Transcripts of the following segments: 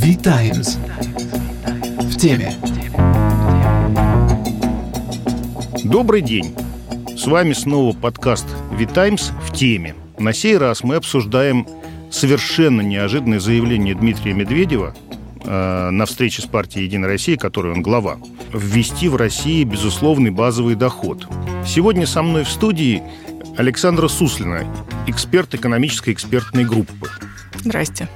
V-Times. В теме. Добрый день. С вами снова подкаст V-Times в теме. На сей раз мы обсуждаем совершенно неожиданное заявление Дмитрия Медведева э, на встрече с партией «Единая Россия», которой он глава, ввести в России безусловный базовый доход. Сегодня со мной в студии Александра Суслина, эксперт экономической экспертной группы. Здрасте.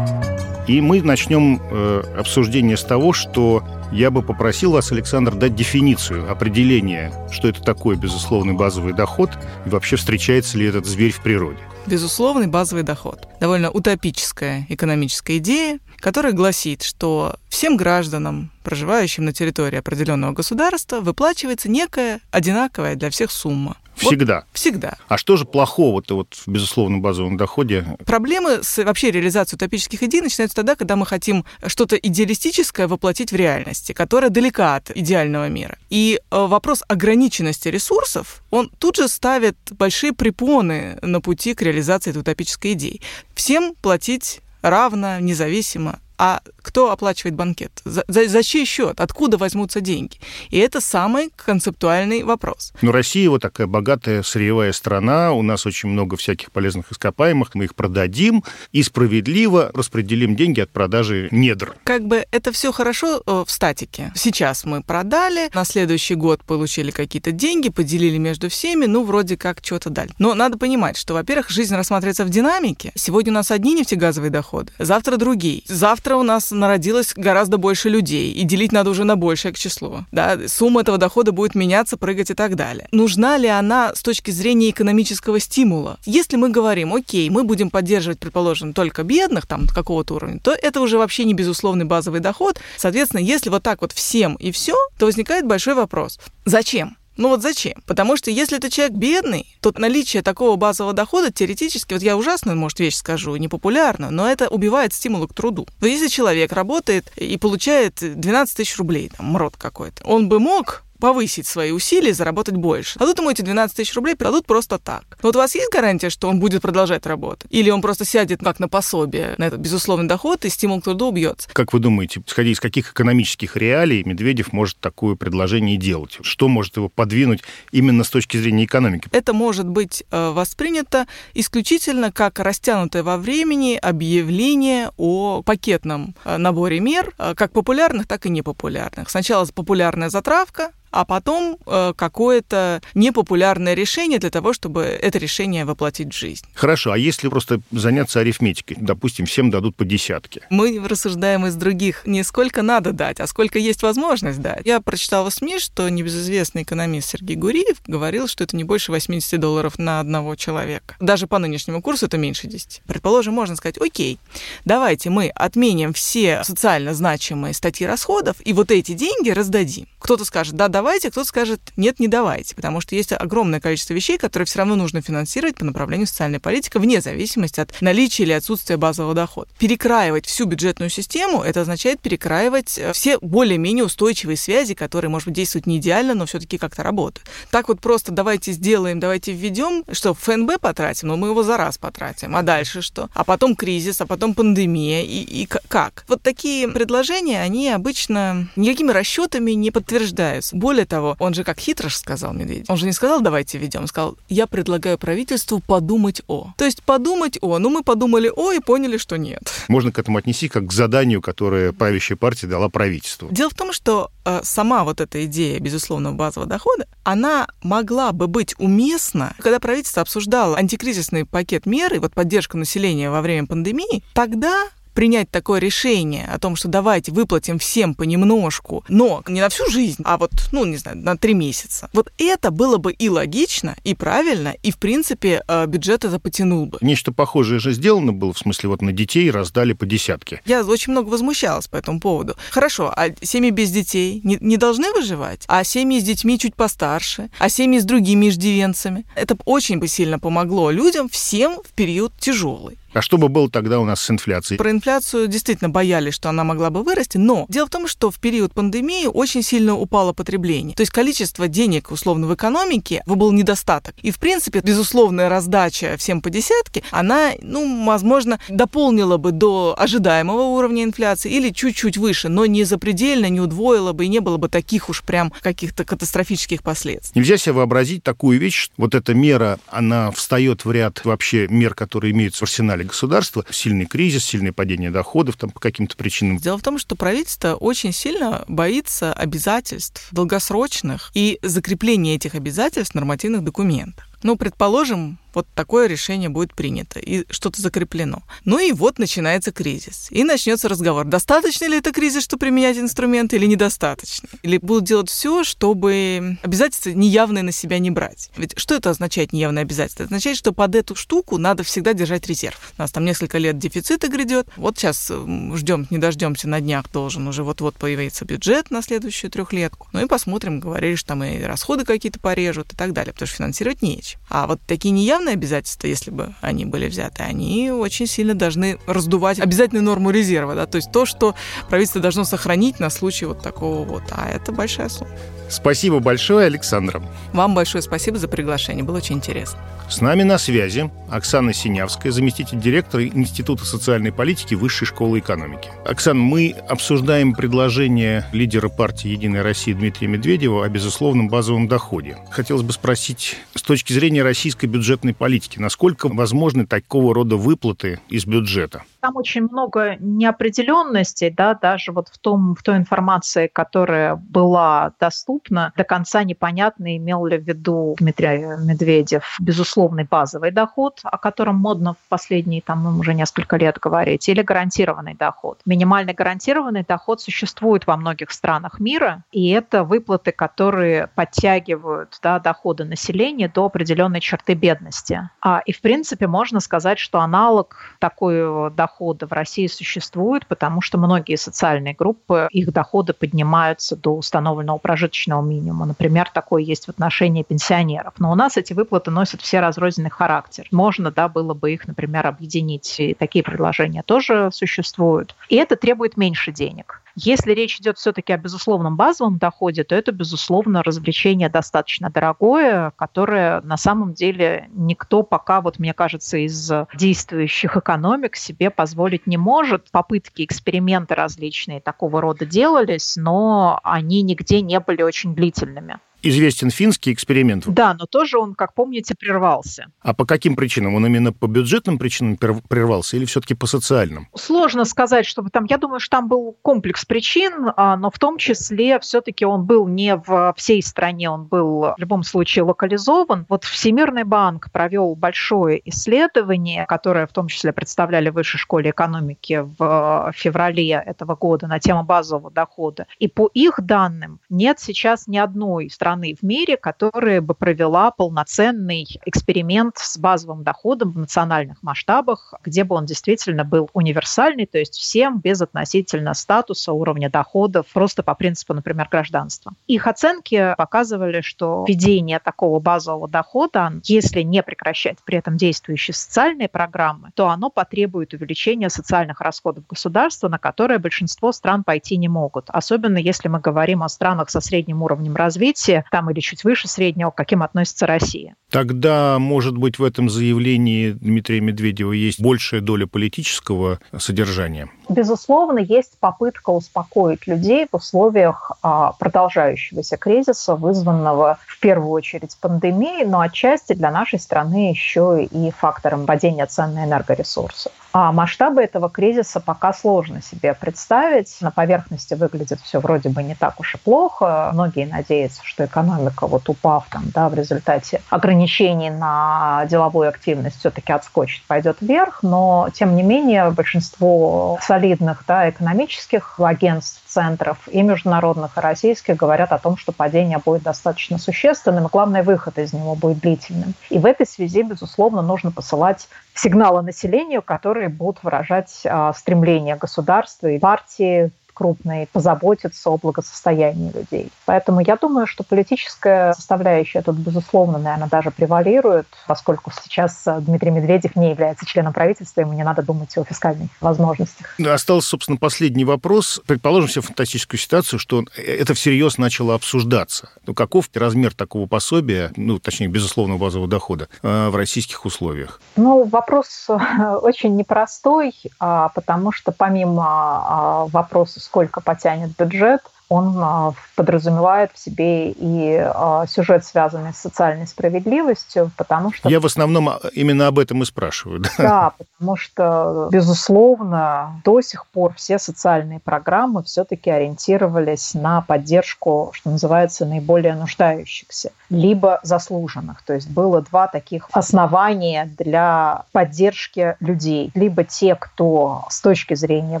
И мы начнем э, обсуждение с того, что я бы попросил вас, Александр, дать дефиницию, определение, что это такое безусловный базовый доход и вообще встречается ли этот зверь в природе. Безусловный базовый доход. Довольно утопическая экономическая идея, которая гласит, что всем гражданам, проживающим на территории определенного государства, выплачивается некая одинаковая для всех сумма. Всегда. Вот, всегда. А что же плохого-то вот в безусловном базовом доходе? Проблемы с вообще реализацией утопических идей начинаются тогда, когда мы хотим что-то идеалистическое воплотить в реальности, которая далека от идеального мира. И э, вопрос ограниченности ресурсов, он тут же ставит большие препоны на пути к реализации этой утопической идеи. Всем платить равно, независимо а кто оплачивает банкет? За, за, за чей счет? Откуда возьмутся деньги? И это самый концептуальный вопрос. Но Россия вот такая богатая сырьевая страна, у нас очень много всяких полезных ископаемых, мы их продадим и справедливо распределим деньги от продажи недр. Как бы это все хорошо э, в статике. Сейчас мы продали, на следующий год получили какие-то деньги, поделили между всеми, ну, вроде как что-то дали. Но надо понимать, что, во-первых, жизнь рассматривается в динамике. Сегодня у нас одни нефтегазовые доходы, завтра другие. Завтра у нас народилось гораздо больше людей, и делить надо уже на большее число. Да? Сумма этого дохода будет меняться, прыгать и так далее. Нужна ли она с точки зрения экономического стимула? Если мы говорим, окей, мы будем поддерживать, предположим, только бедных, там, какого-то уровня, то это уже вообще не безусловный базовый доход. Соответственно, если вот так вот всем и все, то возникает большой вопрос. Зачем? Ну вот зачем? Потому что если это человек бедный, то наличие такого базового дохода теоретически, вот я ужасную, может, вещь скажу, непопулярную, но это убивает стимулы к труду. Но если человек работает и получает 12 тысяч рублей, там, мрот какой-то, он бы мог повысить свои усилия, заработать больше. А тут ему эти 12 тысяч рублей придадут просто так. Но вот у вас есть гарантия, что он будет продолжать работать? Или он просто сядет как на пособие на этот безусловный доход, и стимул к труду убьется? Как вы думаете, исходя из каких экономических реалий Медведев может такое предложение делать? Что может его подвинуть именно с точки зрения экономики? Это может быть э, воспринято исключительно как растянутое во времени объявление о пакетном э, наборе мер, э, как популярных, так и непопулярных. Сначала популярная затравка, а потом э, какое-то непопулярное решение для того, чтобы это решение воплотить в жизнь. Хорошо, а если просто заняться арифметикой, допустим, всем дадут по десятке? Мы рассуждаем из других не сколько надо дать, а сколько есть возможность дать. Я прочитала в СМИ, что небезызвестный экономист Сергей Гуриев говорил, что это не больше 80 долларов на одного человека. Даже по нынешнему курсу это меньше 10. Предположим, можно сказать, окей, давайте мы отменим все социально значимые статьи расходов и вот эти деньги раздадим. Кто-то скажет, да, да, давайте, кто-то скажет, нет, не давайте, потому что есть огромное количество вещей, которые все равно нужно финансировать по направлению социальной политики, вне зависимости от наличия или отсутствия базового дохода. Перекраивать всю бюджетную систему, это означает перекраивать э, все более-менее устойчивые связи, которые, может быть, действуют не идеально, но все-таки как-то работают. Так вот просто давайте сделаем, давайте введем, что ФНБ потратим, но мы его за раз потратим, а дальше что? А потом кризис, а потом пандемия, и, и как? Вот такие предложения, они обычно никакими расчетами не подтверждаются. Того, он же как хитрош сказал Медведев. Он же не сказал, давайте ведем, он сказал, я предлагаю правительству подумать о. То есть подумать о. Ну, мы подумали о и поняли, что нет. Можно к этому отнести как к заданию, которое правящая партия дала правительству. Дело в том, что э, сама вот эта идея безусловного базового дохода, она могла бы быть уместна, когда правительство обсуждало антикризисный пакет мер и вот поддержку населения во время пандемии, тогда принять такое решение о том, что давайте выплатим всем понемножку, но не на всю жизнь, а вот, ну, не знаю, на три месяца. Вот это было бы и логично, и правильно, и, в принципе, э, бюджет это потянул бы. Нечто похожее же сделано было, в смысле, вот на детей раздали по десятке. Я очень много возмущалась по этому поводу. Хорошо, а семьи без детей не, не должны выживать? А семьи с детьми чуть постарше? А семьи с другими иждивенцами? Это очень бы сильно помогло людям всем в период тяжелый. А что бы было тогда у нас с инфляцией? Про инфляцию действительно боялись, что она могла бы вырасти, но дело в том, что в период пандемии очень сильно упало потребление. То есть количество денег, условно, в экономике был недостаток. И, в принципе, безусловная раздача всем по десятке, она, ну, возможно, дополнила бы до ожидаемого уровня инфляции или чуть-чуть выше, но не запредельно, не удвоила бы и не было бы таких уж прям каких-то катастрофических последствий. Нельзя себе вообразить такую вещь, вот эта мера, она встает в ряд вообще мер, которые имеются в арсенале государства. Сильный кризис, сильное падение доходов там по каким-то причинам. Дело в том, что правительство очень сильно боится обязательств долгосрочных и закрепления этих обязательств в нормативных документах. Ну, предположим, вот такое решение будет принято и что-то закреплено. Ну и вот начинается кризис. И начнется разговор, достаточно ли это кризис, чтобы применять инструменты, или недостаточно. Или будут делать все, чтобы обязательства неявные на себя не брать. Ведь что это означает неявное обязательство? Это означает, что под эту штуку надо всегда держать резерв. У нас там несколько лет дефицита грядет. Вот сейчас ждем, не дождемся, на днях должен уже вот-вот появиться бюджет на следующую трехлетку. Ну и посмотрим, говорили, что там и расходы какие-то порежут и так далее, потому что финансировать нечем. А вот такие неявные обязательства, если бы они были взяты, они очень сильно должны раздувать обязательную норму резерва, да, то есть то, что правительство должно сохранить на случай вот такого вот, а это большая сумма. Спасибо большое, Александра. Вам большое спасибо за приглашение, было очень интересно. С нами на связи Оксана Синявская, заместитель директора Института социальной политики Высшей школы экономики. Оксана, мы обсуждаем предложение лидера партии «Единая Россия» Дмитрия Медведева о безусловном базовом доходе. Хотелось бы спросить, с точки зрения российской бюджетной политики, насколько возможны такого рода выплаты из бюджета? Там очень много неопределенностей, да, даже вот в, том, в той информации, которая была доступна, до конца непонятно, имел ли в виду Дмитрий Медведев безусловный базовый доход, о котором модно в последние там уже несколько лет говорить, или гарантированный доход. Минимальный гарантированный доход существует во многих странах мира, и это выплаты, которые подтягивают да, доходы населения до определенной черты бедности. А, и, в принципе, можно сказать, что аналог такой дохода дохода в России существует, потому что многие социальные группы, их доходы поднимаются до установленного прожиточного минимума. Например, такое есть в отношении пенсионеров. Но у нас эти выплаты носят все разрозненный характер. Можно, да, было бы их, например, объединить. И такие предложения тоже существуют. И это требует меньше денег. Если речь идет все-таки о безусловном базовом доходе, то это, безусловно, развлечение достаточно дорогое, которое на самом деле никто пока, вот мне кажется, из действующих экономик себе позволить не может. Попытки, эксперименты различные такого рода делались, но они нигде не были очень длительными известен финский эксперимент. Да, но тоже он, как помните, прервался. А по каким причинам? Он именно по бюджетным причинам прервался или все-таки по социальным? Сложно сказать, чтобы там, я думаю, что там был комплекс причин, а, но в том числе все-таки он был не в всей стране, он был в любом случае локализован. Вот Всемирный банк провел большое исследование, которое в том числе представляли в Высшей школе экономики в феврале этого года на тему базового дохода. И по их данным нет сейчас ни одной страны, страны в мире, которая бы провела полноценный эксперимент с базовым доходом в национальных масштабах, где бы он действительно был универсальный, то есть всем без относительно статуса, уровня доходов, просто по принципу, например, гражданства. Их оценки показывали, что введение такого базового дохода, если не прекращать при этом действующие социальные программы, то оно потребует увеличения социальных расходов государства, на которые большинство стран пойти не могут. Особенно если мы говорим о странах со средним уровнем развития, там или чуть выше среднего, к каким относится Россия. Тогда, может быть, в этом заявлении Дмитрия Медведева есть большая доля политического содержания? Безусловно, есть попытка успокоить людей в условиях а, продолжающегося кризиса, вызванного в первую очередь пандемией, но отчасти для нашей страны еще и фактором падения цен на энергоресурсы. А масштабы этого кризиса пока сложно себе представить. На поверхности выглядит все вроде бы не так уж и плохо. Многие надеются, что экономика, вот упав там, да, в результате ограничений на деловую активность, все-таки отскочит, пойдет вверх. Но, тем не менее, большинство солидных да, экономических агентств, центров и международных, и российских говорят о том, что падение будет достаточно существенным, и главное, выход из него будет длительным. И в этой связи, безусловно, нужно посылать сигналы населению, которые будут выражать а, стремление государства и партии крупный позаботиться о благосостоянии людей. Поэтому я думаю, что политическая составляющая тут, безусловно, наверное, даже превалирует, поскольку сейчас Дмитрий Медведев не является членом правительства, ему не надо думать о фискальных возможностях. Остался, собственно, последний вопрос. Предположим себе фантастическую ситуацию, что это всерьез начало обсуждаться. Ну, каков размер такого пособия, ну, точнее, безусловно, базового дохода э, в российских условиях? Ну, вопрос э, очень непростой, а, потому что помимо а, вопроса, сколько потянет бюджет, он а, подразумевает в себе и а, сюжет, связанный с социальной справедливостью, потому что... Я в основном именно об этом и спрашиваю. Да, да потому что, безусловно, до сих пор все социальные программы все-таки ориентировались на поддержку, что называется, наиболее нуждающихся, либо заслуженных. То есть было два таких основания для поддержки людей. Либо те, кто с точки зрения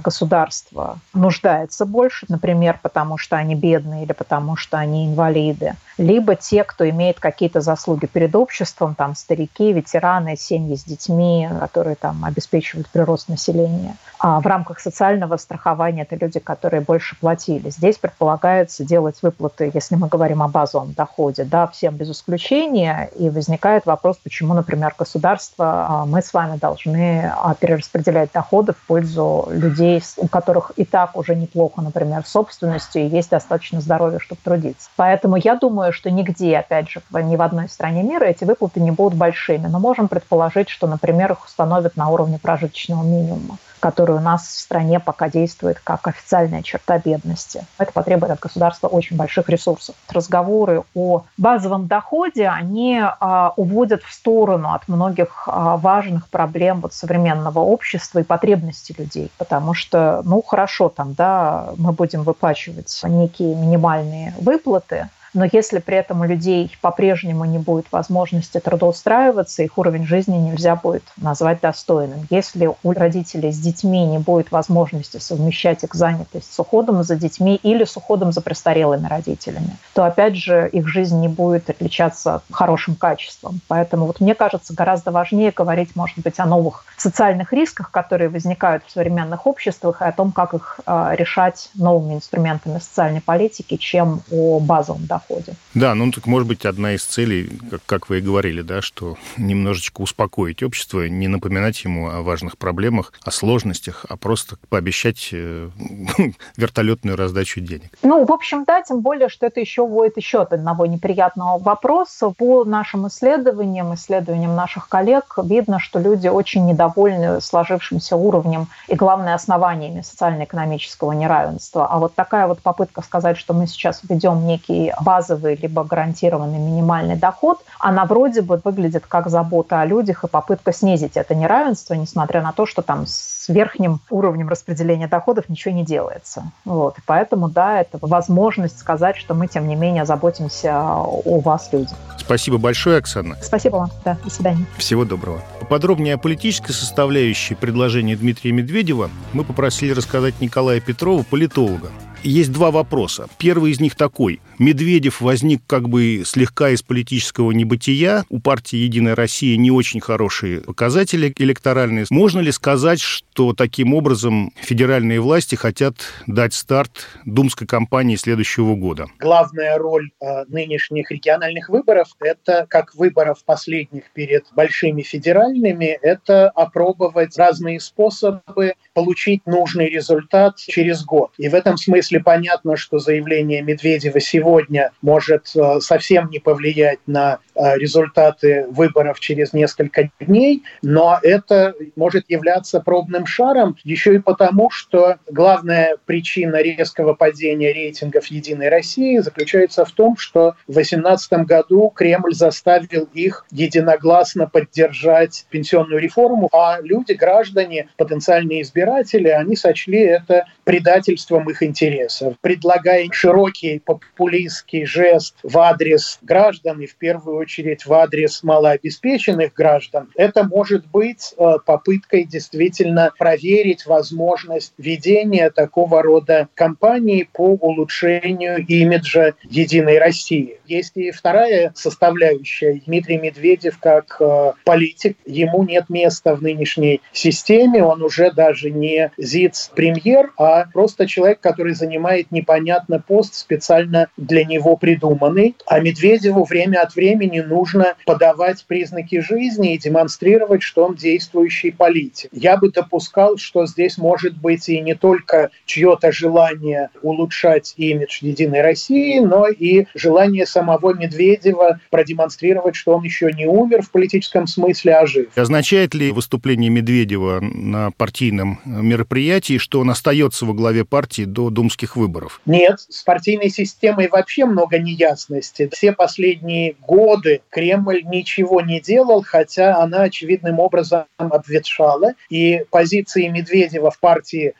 государства нуждается больше, например, потому что они бедные или потому что они инвалиды, либо те, кто имеет какие-то заслуги перед обществом, там старики, ветераны, семьи с детьми, которые там обеспечивают прирост населения. А в рамках социального страхования это люди, которые больше платили. Здесь предполагается делать выплаты, если мы говорим о базовом доходе, да, всем без исключения. И возникает вопрос, почему, например, государство, а, мы с вами должны а, перераспределять доходы в пользу людей, у которых и так уже неплохо, например, собственностью, и есть достаточно здоровья, чтобы трудиться. Поэтому я думаю, что нигде, опять же, ни в одной стране мира эти выплаты не будут большими. Но можем предположить, что, например, их установят на уровне прожиточного минимума который у нас в стране пока действует как официальная черта бедности. Это потребует от государства очень больших ресурсов. Разговоры о базовом доходе, они а, уводят в сторону от многих а, важных проблем вот современного общества и потребностей людей, потому что, ну, хорошо, там, да, мы будем выплачивать некие минимальные выплаты, но если при этом у людей по-прежнему не будет возможности трудоустраиваться, их уровень жизни нельзя будет назвать достойным. Если у родителей с детьми не будет возможности совмещать их занятость с уходом за детьми или с уходом за престарелыми родителями, то опять же их жизнь не будет отличаться хорошим качеством. Поэтому вот мне кажется, гораздо важнее говорить, может быть, о новых социальных рисках, которые возникают в современных обществах, и о том, как их а, решать новыми инструментами социальной политики, чем о базовом доходе доходе. Да, ну так может быть одна из целей, как, как вы и говорили, да, что немножечко успокоить общество, не напоминать ему о важных проблемах, о сложностях, а просто пообещать э, вертолетную раздачу денег. Ну, в общем, да, тем более, что это еще вводит еще от одного неприятного вопроса. По нашим исследованиям, исследованиям наших коллег, видно, что люди очень недовольны сложившимся уровнем и, главное, основаниями социально-экономического неравенства. А вот такая вот попытка сказать, что мы сейчас введем некий базовый либо гарантированный минимальный доход, она вроде бы выглядит как забота о людях и попытка снизить это неравенство, несмотря на то, что там с верхним уровнем распределения доходов ничего не делается. Вот. И поэтому, да, это возможность сказать, что мы, тем не менее, заботимся о вас, люди. Спасибо большое, Оксана. Спасибо вам. Да, до свидания. Всего доброго. Подробнее о политической составляющей предложения Дмитрия Медведева мы попросили рассказать Николая Петрова, политолога. Есть два вопроса. Первый из них такой. Медведев возник как бы слегка из политического небытия. У партии «Единая Россия» не очень хорошие показатели электоральные. Можно ли сказать, что таким образом федеральные власти хотят дать старт думской кампании следующего года? Главная роль э, нынешних региональных выборов – это, как выборов последних перед большими федеральными, это опробовать разные способы получить нужный результат через год. И в этом смысле понятно, что заявление Медведева сегодня может э, совсем не повлиять на э, результаты выборов через несколько дней, но это может являться пробным шаром еще и потому, что главная причина резкого падения рейтингов «Единой России» заключается в том, что в 2018 году Кремль заставил их единогласно поддержать пенсионную реформу, а люди, граждане, потенциальные избиратели, они сочли это предательством их интересов. Предлагая широкий популистский жест в адрес граждан и в первую очередь в адрес малообеспеченных граждан, это может быть э, попыткой действительно проверить возможность ведения такого рода кампании по улучшению имиджа «Единой России». Есть и вторая составляющая. Дмитрий Медведев как э, политик, ему нет места в нынешней системе, он уже даже не ЗИЦ-премьер, а просто человек, который занимает непонятно пост, специально для него придуманный. А Медведеву время от времени нужно подавать признаки жизни и демонстрировать, что он действующий политик. Я бы допускал, что здесь может быть и не только чье-то желание улучшать имидж Единой России, но и желание самого Медведева продемонстрировать, что он еще не умер в политическом смысле, а жив. Означает ли выступление Медведева на партийном мероприятии, что он остается во главе партии до думских выборов? Нет, с партийной системой вообще много неясности. Все последние годы Кремль ничего не делал, хотя она очевидным образом обветшала, и позиции Медведева в партии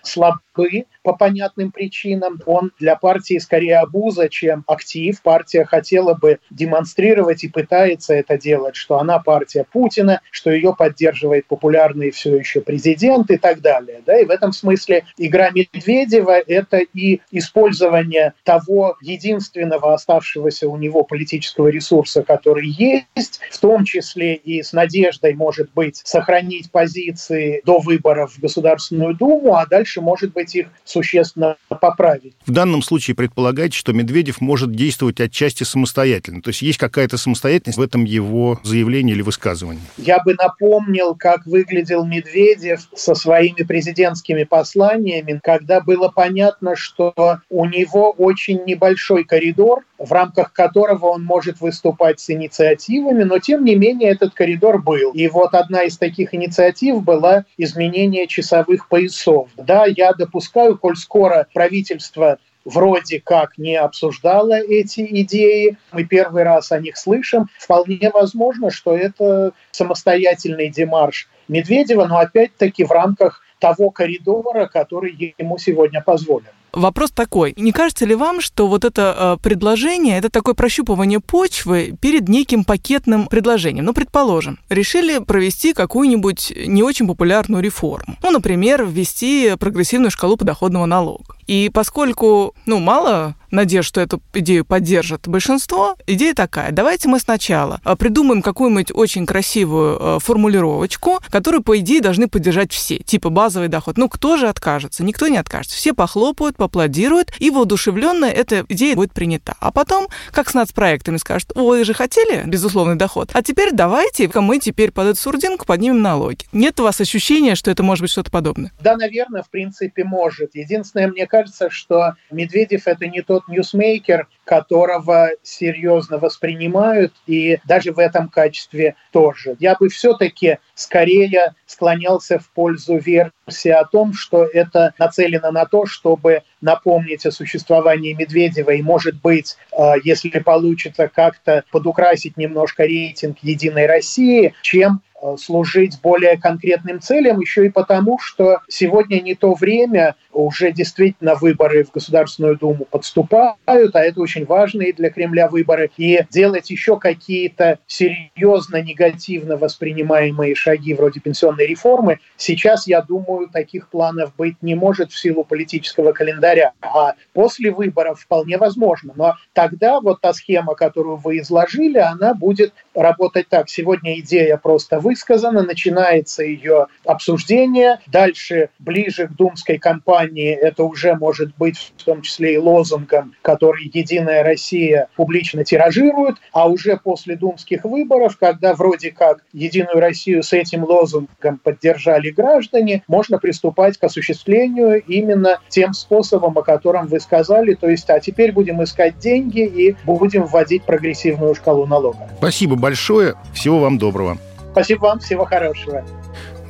слабы, по понятным причинам. Он для партии скорее обуза, чем актив. Партия хотела бы демонстрировать и пытается это делать, что она партия Путина, что ее поддерживает популярный все еще президент и так далее. Да? И в этом смысле игра Медведева – это и использование того единственного оставшегося у него политического ресурса, который есть, в том числе и с надеждой, может быть, сохранить позиции до выборов в Государственную Думу, а дальше, может быть, их существенно поправить. В данном случае предполагается, что Медведев может действовать отчасти самостоятельно. То есть есть какая-то самостоятельность в этом его заявлении или высказывании? Я бы напомнил, как выглядел Медведев со своими президентскими посланиями, когда было понятно, что у него очень небольшой коридор, в рамках которого он может выступать с инициативами, но тем не менее этот коридор был. И вот одна из таких инициатив была изменение часовых поясов. Да, я допускаю, коль скоро правительство вроде как не обсуждала эти идеи, мы первый раз о них слышим, вполне возможно, что это самостоятельный демарш Медведева, но опять-таки в рамках того коридора, который ему сегодня позволен. Вопрос такой. Не кажется ли вам, что вот это э, предложение, это такое прощупывание почвы перед неким пакетным предложением? Ну, предположим, решили провести какую-нибудь не очень популярную реформу. Ну, например, ввести прогрессивную шкалу подоходного налога. И поскольку, ну, мало надежд, что эту идею поддержат большинство, идея такая. Давайте мы сначала а, придумаем какую-нибудь очень красивую а, формулировочку, которую, по идее, должны поддержать все. Типа базовый доход. Ну, кто же откажется? Никто не откажется. Все похлопают, поаплодируют, и воодушевленно эта идея будет принята. А потом, как с нацпроектами, скажут, вы же хотели безусловный доход, а теперь давайте мы теперь под эту сурдинку поднимем налоги. Нет у вас ощущения, что это может быть что-то подобное? Да, наверное, в принципе, может. Единственное, мне кажется, что Медведев это не тот ньюсмейкер, которого серьезно воспринимают, и даже в этом качестве тоже. Я бы все-таки скорее склонялся в пользу версии о том, что это нацелено на то, чтобы напомнить о существовании Медведева и, может быть, э, если получится как-то подукрасить немножко рейтинг «Единой России», чем Э, служить более конкретным целям, еще и потому, что сегодня не то время, уже действительно выборы в Государственную Думу подступают, а это очень важные для Кремля выборы, и делать еще какие-то серьезно негативно воспринимаемые шаги вроде пенсионной реформы, сейчас, я думаю, таких планов быть не может в силу политического календаря. А после выборов вполне возможно. Но тогда вот та схема, которую вы изложили, она будет работать так. Сегодня идея просто вы высказано, начинается ее обсуждение. Дальше, ближе к думской кампании, это уже может быть в том числе и лозунгом, который «Единая Россия» публично тиражирует, а уже после думских выборов, когда вроде как «Единую Россию» с этим лозунгом поддержали граждане, можно приступать к осуществлению именно тем способом, о котором вы сказали, то есть, а теперь будем искать деньги и будем вводить прогрессивную шкалу налога. Спасибо большое, всего вам доброго. Спасибо вам, всего хорошего.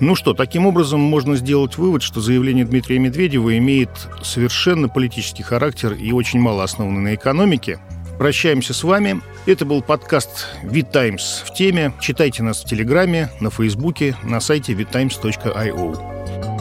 Ну что, таким образом можно сделать вывод, что заявление Дмитрия Медведева имеет совершенно политический характер и очень мало основаны на экономике. Прощаемся с вами. Это был подкаст «Вид Таймс» в теме. Читайте нас в Телеграме, на Фейсбуке, на сайте vidtimes.io.